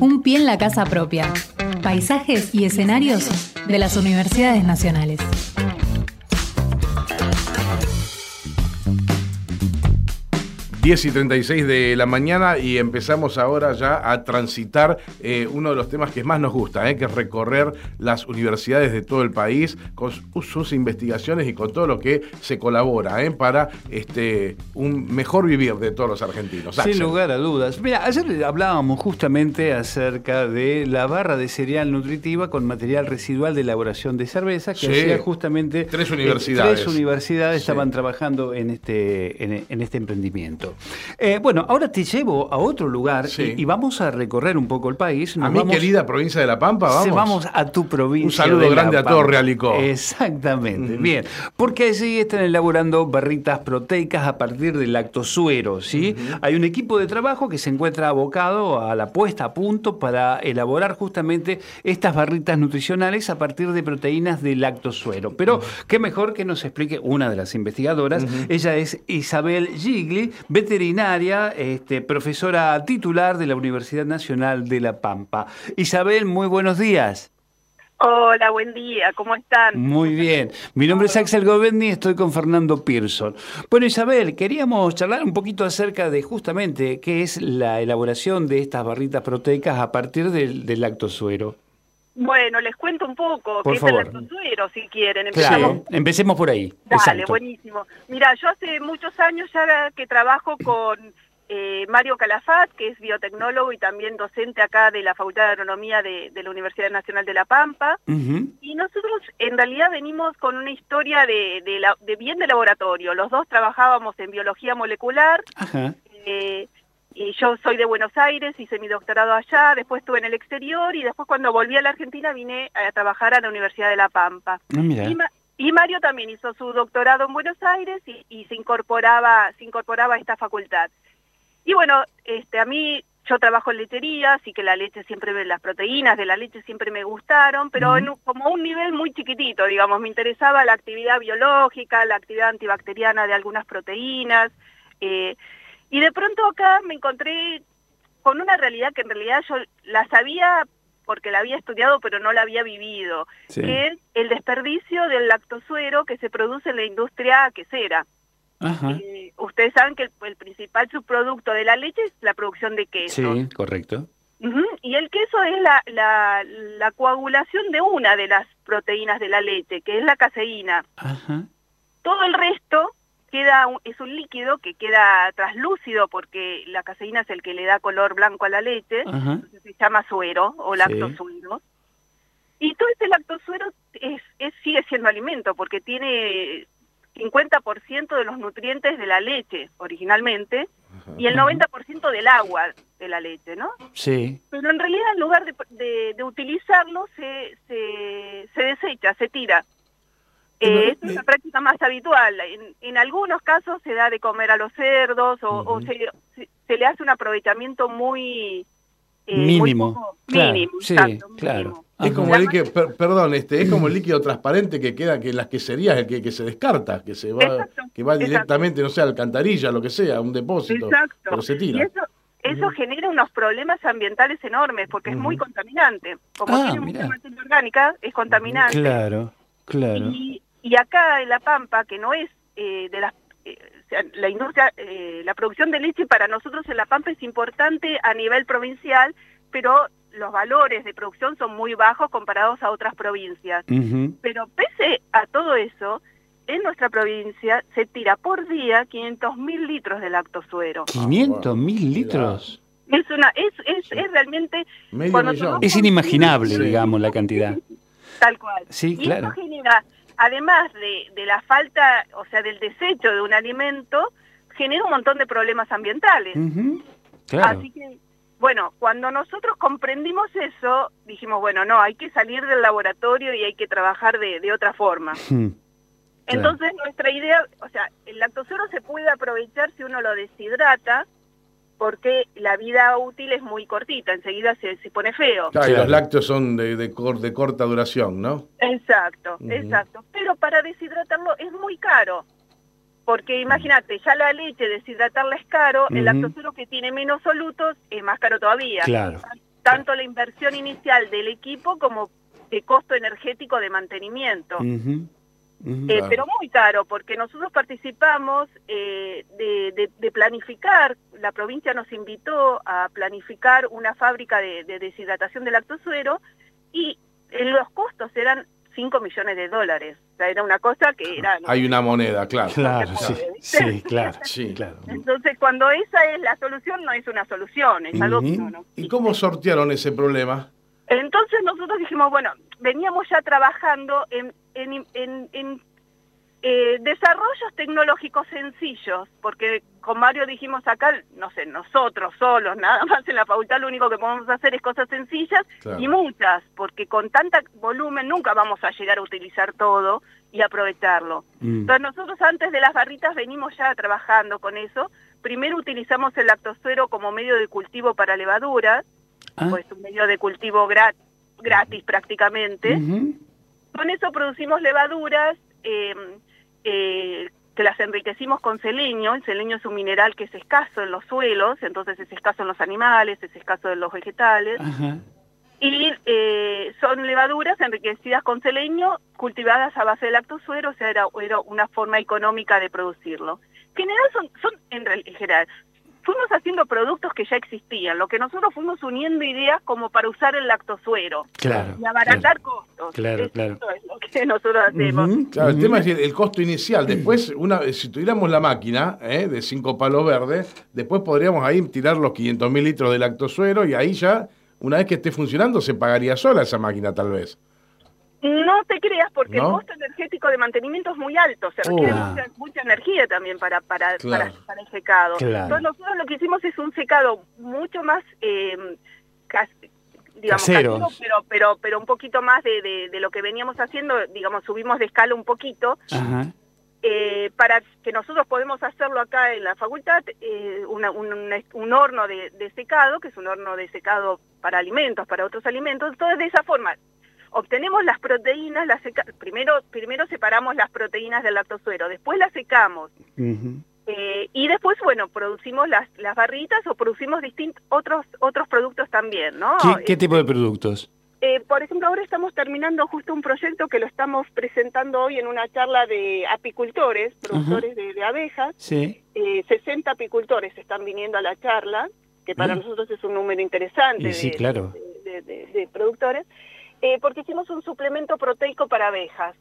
Un pie en la casa propia. Paisajes y escenarios de las universidades nacionales. 10 y 36 de la mañana y empezamos ahora ya a transitar eh, uno de los temas que más nos gusta, eh, que es recorrer las universidades de todo el país con sus investigaciones y con todo lo que se colabora eh, para este, un mejor vivir de todos los argentinos. Sin lugar a dudas. Mira, ayer hablábamos justamente acerca de la barra de cereal nutritiva con material residual de elaboración de cerveza que hacía justamente... Tres universidades. tres universidades estaban trabajando en este, en este emprendimiento. Eh, bueno, ahora te llevo a otro lugar y, vamos a recorrer un poco el país. a mi querida provincia de La Pampa, vamos. vamos a tu provincia. Un saludo grande a todo Realicó. Exactamente, bien. Porque allí están elaborando barritas proteicas a partir del lactosuero, ¿sí? Hay un equipo de trabajo que se encuentra abocado a la puesta a punto para elaborar justamente estas barritas nutricionales a partir de proteínas de lactosuero. Pero qué mejor que nos explique una de las investigadoras. Ella es Isabel Gigli, veterinaria, este, profesora titular de la Universidad Nacional de La Pampa. Isabel, muy buenos días. Hola, buen día, ¿cómo están? Muy bien. Mi nombre es Axel Govendi y estoy con Fernando Pearson. Bueno, Isabel, queríamos charlar un poquito acerca de justamente qué es la elaboración de estas barritas proteicas a partir del, del lactosuero. Bueno, les cuento un poco qué es el si quieren. Empezamos. empecemos por ahí. Dale, buenísimo. Mira, yo hace muchos años ya que trabajo con eh, Mario Calafat, que es biotecnólogo y también docente acá de la Facultad de Agronomía de, la Universidad Nacional de La Pampa. Y nosotros en realidad venimos con una historia de, de, bien de laboratorio. Los dos trabajábamos en biología molecular. Ajá. Eh, y yo soy de Buenos Aires, hice mi doctorado allá, después estuve en el exterior y después cuando volví a la Argentina vine a trabajar a la Universidad de La Pampa. Ah, y, Mario también hizo su doctorado en Buenos Aires y, se incorporaba se incorporaba a esta facultad. Y bueno, este a mí yo trabajo en lechería, así que la leche siempre, las proteínas de la leche siempre me gustaron, pero en, como un nivel muy chiquitito, digamos, me interesaba la actividad biológica, la actividad antibacteriana de algunas proteínas, eh, y de pronto acá me encontré con una realidad que en realidad yo la sabía porque la había estudiado pero no la había vivido, que es el desperdicio del lactosuero que se produce en la industria quesera. Eh, ustedes saben que el, principal subproducto de la leche es la producción de queso. Sí, correcto. Y el queso es la, la, la, coagulación de una de las proteínas de la leche, que es la caseína. Ajá. Todo el resto queda es un líquido que queda traslúcido porque la caseína es el que le da color blanco a la leche, se llama suero o lactosuero. Y todo ese lactosuero es, es, sigue siendo alimento porque tiene 50% de los nutrientes de la leche originalmente y el 90% del agua de la leche, ¿no? Sí. Pero en realidad en lugar de, de, utilizarlo se, se, se desecha, se tira. Eh, es una práctica más habitual. En, algunos casos se da de comer a los cerdos o, se, le hace un aprovechamiento muy... Eh, mínimo. mínimo, sí, claro. Es como el líquido, perdón, este, es como el líquido transparente que queda que en las queserías el que, que se descarta, que se va, que va directamente, no sé, alcantarilla, lo que sea, a un depósito, pero se tira. Y eso, eso genera unos problemas ambientales enormes porque es muy contaminante. Como ah, tiene mucha materia orgánica, es contaminante. Claro, claro. Y acá en La Pampa, que no es eh, de las eh, la industria, eh, la producción de leche para nosotros en La Pampa es importante a nivel provincial, pero los valores de producción son muy bajos comparados a otras provincias. Pero pese a todo eso, en nuestra provincia se tira por día 500 mil litros de lactosuero. ¿500 mil litros? Es una, es, es, es realmente... es inimaginable, digamos, la cantidad. Tal cual. Sí, y claro. Además de, de, la falta, o sea, del desecho de un alimento, genera un montón de problemas ambientales. Así que, bueno, cuando nosotros comprendimos eso, dijimos, bueno, no, hay que salir del laboratorio y hay que trabajar de, de otra forma. Entonces, nuestra idea, o sea, el lactosero se puede aprovechar si uno lo deshidrata, porque la vida útil es muy cortita, enseguida se, se pone feo. Claro, y los lácteos son de, de, de corta duración, ¿no? Exacto, exacto. Pero para deshidratarlo es muy caro, porque imagínate, ya la leche deshidratarla es caro, el lactosero que tiene menos solutos es más caro todavía. Claro. tanto la inversión inicial del equipo como de costo energético de mantenimiento. Ujú, Eh, Claro. pero muy caro, porque nosotros participamos eh, de, de- de planificar, la provincia nos invitó a planificar una fábrica de, de deshidratación de lactosuero y eh, los costos eran 5 millones de dólares. O sea, era una cosa que era... ¿no? Hay una moneda, claro. Claro, sí, sí, claro, Sí. claro. Entonces, cuando esa es la solución, no es una solución, es algo que Ujú. no, no ¿Y cómo sortearon ese problema? Entonces nosotros dijimos, bueno, veníamos ya trabajando en, en, en- en, eh, desarrollos tecnológicos sencillos, porque con Mario dijimos acá, no sé, nosotros solos, nada más en la facultad lo único que podemos hacer es cosas sencillas Claro. y muchas, porque con tanta volumen nunca vamos a llegar a utilizar todo y aprovecharlo. Mm. Entonces nosotros antes de las barritas venimos ya trabajando con eso. Primero utilizamos el lactosuero como medio de cultivo para levaduras, Ah, pues un medio de cultivo gra- gratis prácticamente. Con eso producimos levaduras eh, eh, que las enriquecimos con selenio. El selenio es un mineral que es escaso en los suelos, entonces es escaso en los animales, es escaso en los vegetales. Y eh, son levaduras enriquecidas con selenio, cultivadas a base de lactosuero, o sea, era, era una forma económica de producirlo. En general, son, son en, real- en general, fuimos haciendo productos que ya existían, lo que nosotros fuimos uniendo ideas como para usar el lactosuero Claro. y abaratar costos. Claro, Eso claro. es lo que nosotros hacemos. Claro, el tema es el, el costo inicial. Después, una, si tuviéramos la máquina ¿eh? de cinco palos verdes, después podríamos ahí tirar los 500 mil litros de lactosuero y ahí ya, una vez que esté funcionando, se pagaría sola esa máquina tal vez. No te creas porque ¿No? el costo energético de mantenimiento es muy alto, se requiere mucha, mucha energía también para para, Claro. para, para el secado. Claro. Entonces nosotros lo que hicimos es un secado mucho más eh, digamos Casero. pero pero pero un poquito más de, de, de lo que veníamos haciendo, digamos subimos de escala un poquito Ajá. eh, para que nosotros podemos hacerlo acá en la facultad, eh, una- un, un- un horno de, de secado, que es un horno de secado para alimentos, para otros alimentos. Entonces, de esa forma, obtenemos las proteínas, las seca- primero, primero separamos las proteínas del lactosuero, después las secamos. Eh, y después, bueno, producimos las, las barritas o producimos distintos otros otros productos también, ¿no? ¿Qué, qué tipo de productos? Eh, por ejemplo, ahora estamos terminando justo un proyecto que lo estamos presentando hoy en una charla de apicultores, productores de, de abejas. Sí. Eh, 60 apicultores están viniendo a la charla, que para nosotros es un número interesante Y sí, de, claro. de- de- de productores, eh, porque hicimos un suplemento proteico para abejas.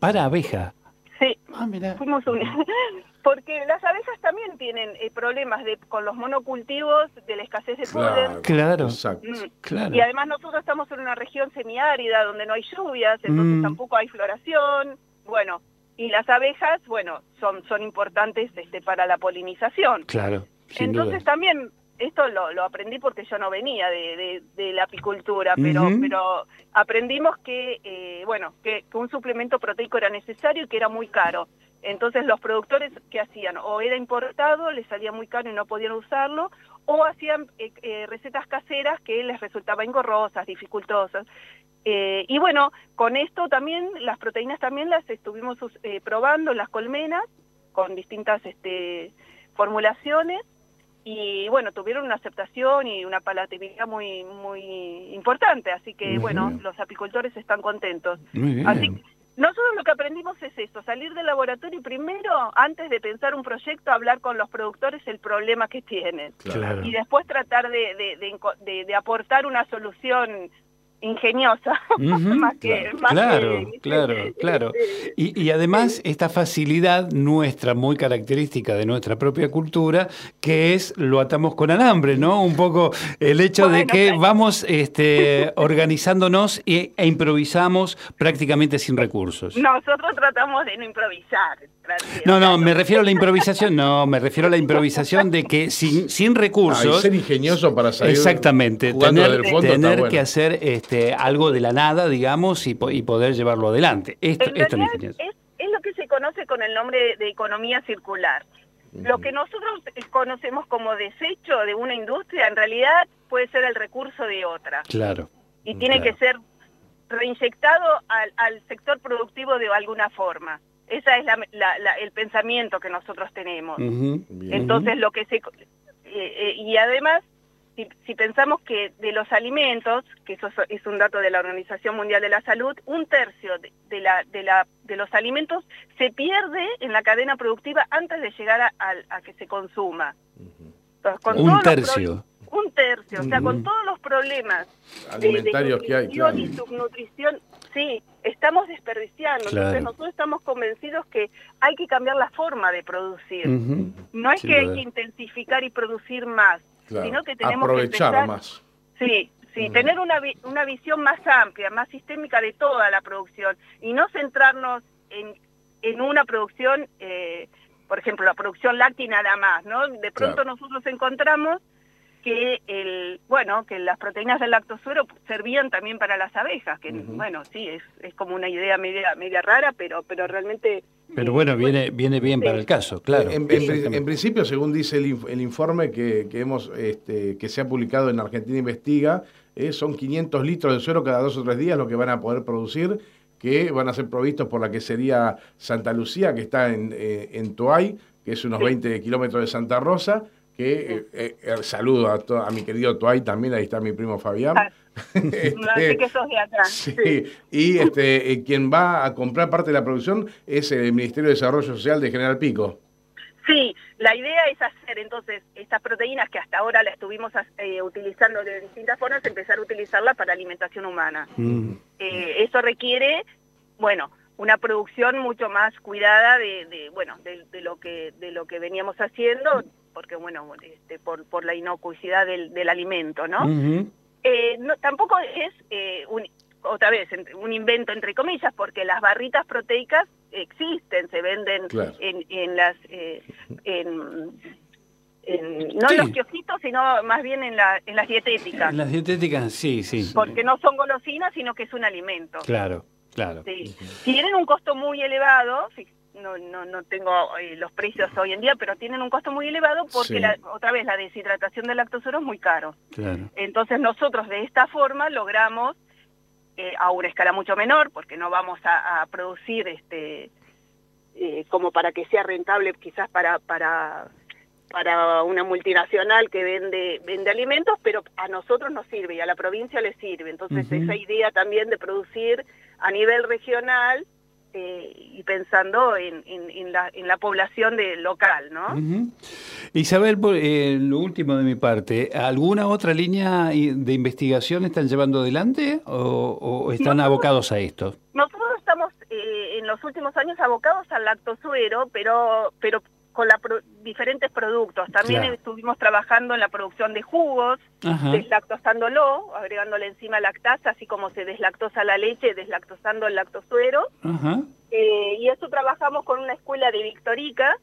Para abeja. Sí, Ah, mira. fuimos un... porque las abejas también tienen eh, problemas de, con los monocultivos, de la escasez de polen. Claro. Exacto. Mm. Claro. Y además nosotros estamos en una región semiárida donde no hay lluvias, entonces Mm. tampoco hay floración. Bueno, y las abejas, bueno, son son importantes este para la polinización. Claro. Sin entonces duda. también esto lo, lo aprendí porque yo no venía de, de- de la apicultura, pero pero aprendimos que eh, bueno que, que un suplemento proteico era necesario y que era muy caro. Entonces los productores que hacían o era importado, les salía muy caro y no podían usarlo, o hacían eh, eh, recetas caseras que les resultaban engorrosas, dificultosas. Eh, y bueno, con esto también, las proteínas también las estuvimos probando en las colmenas, con distintas este, formulaciones, y bueno, tuvieron una aceptación y una palatabilidad muy, muy importante, así que bueno, los apicultores están contentos. Muy bien. Así que nosotros lo que aprendimos es esto, salir del laboratorio y primero, antes de pensar un proyecto, hablar con los productores el problema que tienen. Claro. Y después tratar de, de, de enco- de- de aportar una solución ingeniosa. Más que, más claro, que- claro, claro. este, Y, y además esta facilidad nuestra, muy característica de nuestra propia cultura, que es lo atamos con alambre, ¿no? Un poco el hecho de que claro. vamos este, organizándonos e, e improvisamos prácticamente sin recursos. Nosotros tratamos de no improvisar. No, no, me refiero a la improvisación, no, me refiero a la improvisación de que sin, sin Ah, recursos... ser ingenioso para salir Exactamente, tener, del fondo está tener bueno. que hacer este, algo de la nada, digamos, y, po- y poder llevarlo adelante. Esto, En esto es realidad ingenioso. es, es lo que se conoce con el nombre de economía circular. Lo que nosotros conocemos como desecho de una industria, en realidad puede ser el recurso de otra. Claro. Y tiene Claro. que ser reinyectado al, al sector productivo de alguna forma. Ese es la- la- la- el pensamiento que nosotros tenemos. Entonces, lo que se... eh, eh, y además, si, pensamos que de los alimentos, que eso es un dato de la Organización Mundial de la Salud, un tercio de, la, de, la, de los alimentos se pierde en la cadena productiva antes de llegar a, que se consuma. un tercio. Un tercio, o sea, con todos los problemas alimentarios que hay, y subnutrición, sí, estamos desperdiciando. Entonces nosotros estamos convencidos que hay que cambiar la forma de producir. No es que hay que intensificar y producir más, sino que tenemos aprovechar que empezar, más. Sí, sí, tener una, una visión más amplia, más sistémica de toda la producción y no centrarnos en, en una producción, eh, por ejemplo, la producción láctea nada más, ¿no? De pronto nosotros encontramos que el bueno que las proteínas del lactosuero servían también para las abejas que bueno sí es, es como una idea media media rara pero pero realmente pero bueno viene viene bien para el caso claro en, principio según dice el, informe que, que hemos este, que se ha publicado en Argentina investiga eh, son 500 litros de suero cada dos o tres días lo que van a poder producir que van a ser provistos por la que sería Santa Lucía que está en, eh, en Toay que es unos 20 kilómetros de Santa Rosa que eh, eh, eh, saludo a, a mi querido Tuay también, ahí está mi primo Fabián. Ah, este, que sos de acá. Sí, y este, quien va a comprar parte de la producción es el Ministerio de Desarrollo Social de General Pico. Sí, la idea es hacer entonces estas proteínas que hasta ahora las estuvimos utilizando de distintas formas, empezar a utilizarlas para alimentación humana. Mm. eso requiere, bueno, una producción mucho más cuidada de, bueno de, lo que de lo que veníamos haciendo porque bueno, este, por, por la inocuidad del, del alimento, ¿no? Eh, no tampoco es, eh, un, otra vez, un invento entre comillas, porque las barritas proteicas existen, se venden en, en las... Eh, en, no en los kiosquitos, sino más bien en, la, en las dietéticas. En las dietéticas, sí, sí. Porque no son golosinas, sino que es un alimento. Claro, claro. Sí. Tienen un costo muy elevado, no, no, no tengo eh, los precios hoy en día, pero tienen un costo muy elevado porque otra vez la deshidratación del lactosuro es muy caro. Entonces nosotros de esta forma logramos eh, a una escala mucho menor, porque no vamos a, producir este eh, como para que sea rentable quizás para para para una multinacional que vende vende alimentos, pero a nosotros nos sirve y a la provincia le sirve. Entonces esa idea también de producir a nivel regional eh, y pensando en, en, la, en, la, población de local, ¿no? Isabel, eh, lo último de mi parte, ¿alguna otra línea de investigación están llevando adelante o, están abocados a esto? Nosotros estamos eh, en los últimos años abocados al lactosuero, pero, pero con la diferentes productos. También estuvimos trabajando en la producción de jugos, deslactosándolo, agregándole encima lactasa, así como se deslactosa la leche, deslactosando el lactosuero. Eh, y eso trabajamos con una escuela de Victorica,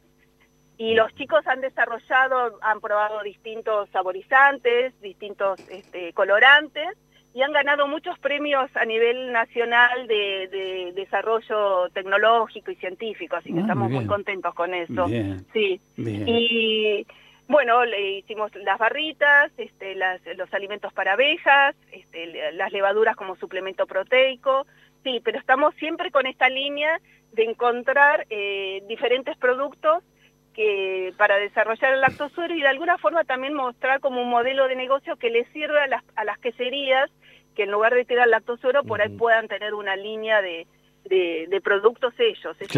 y los chicos han desarrollado, han probado distintos saborizantes, distintos este, colorantes, y han ganado muchos premios a nivel nacional de, desarrollo tecnológico y científico, así que ah, estamos muy, contentos con eso. Sí. Y bueno, le hicimos las barritas, este, los alimentos para abejas, este, las levaduras como suplemento proteico, sí, pero estamos siempre con esta línea de encontrar eh, diferentes productos que para desarrollar el lactosuero y de alguna forma también mostrar como un modelo de negocio que le sirva a las, a las queserías que en lugar de tirar lactosuro, por ahí puedan tener una línea de, de, productos ellos. Eso, es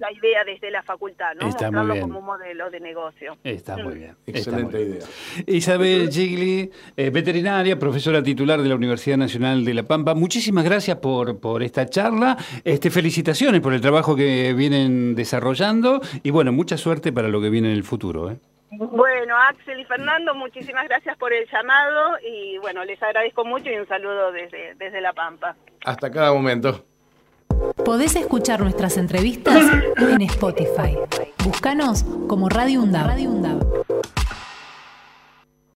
la idea desde la facultad, ¿no? Está Mostrarlo como un modelo de negocio. Está muy mm. bien. Excelente idea. Isabel Gigli, eh, veterinaria, profesora titular de la Universidad Nacional de La Pampa, muchísimas gracias por, por esta charla. Este, felicitaciones por el trabajo que vienen desarrollando y bueno, mucha suerte para lo que viene en el futuro. ¿eh? Bueno, Axel y Fernando, muchísimas gracias por el llamado y bueno, les agradezco mucho y un saludo desde, desde La Pampa. Hasta cada momento. Podés escuchar nuestras entrevistas en Spotify. Búscanos como Radio UNDAV.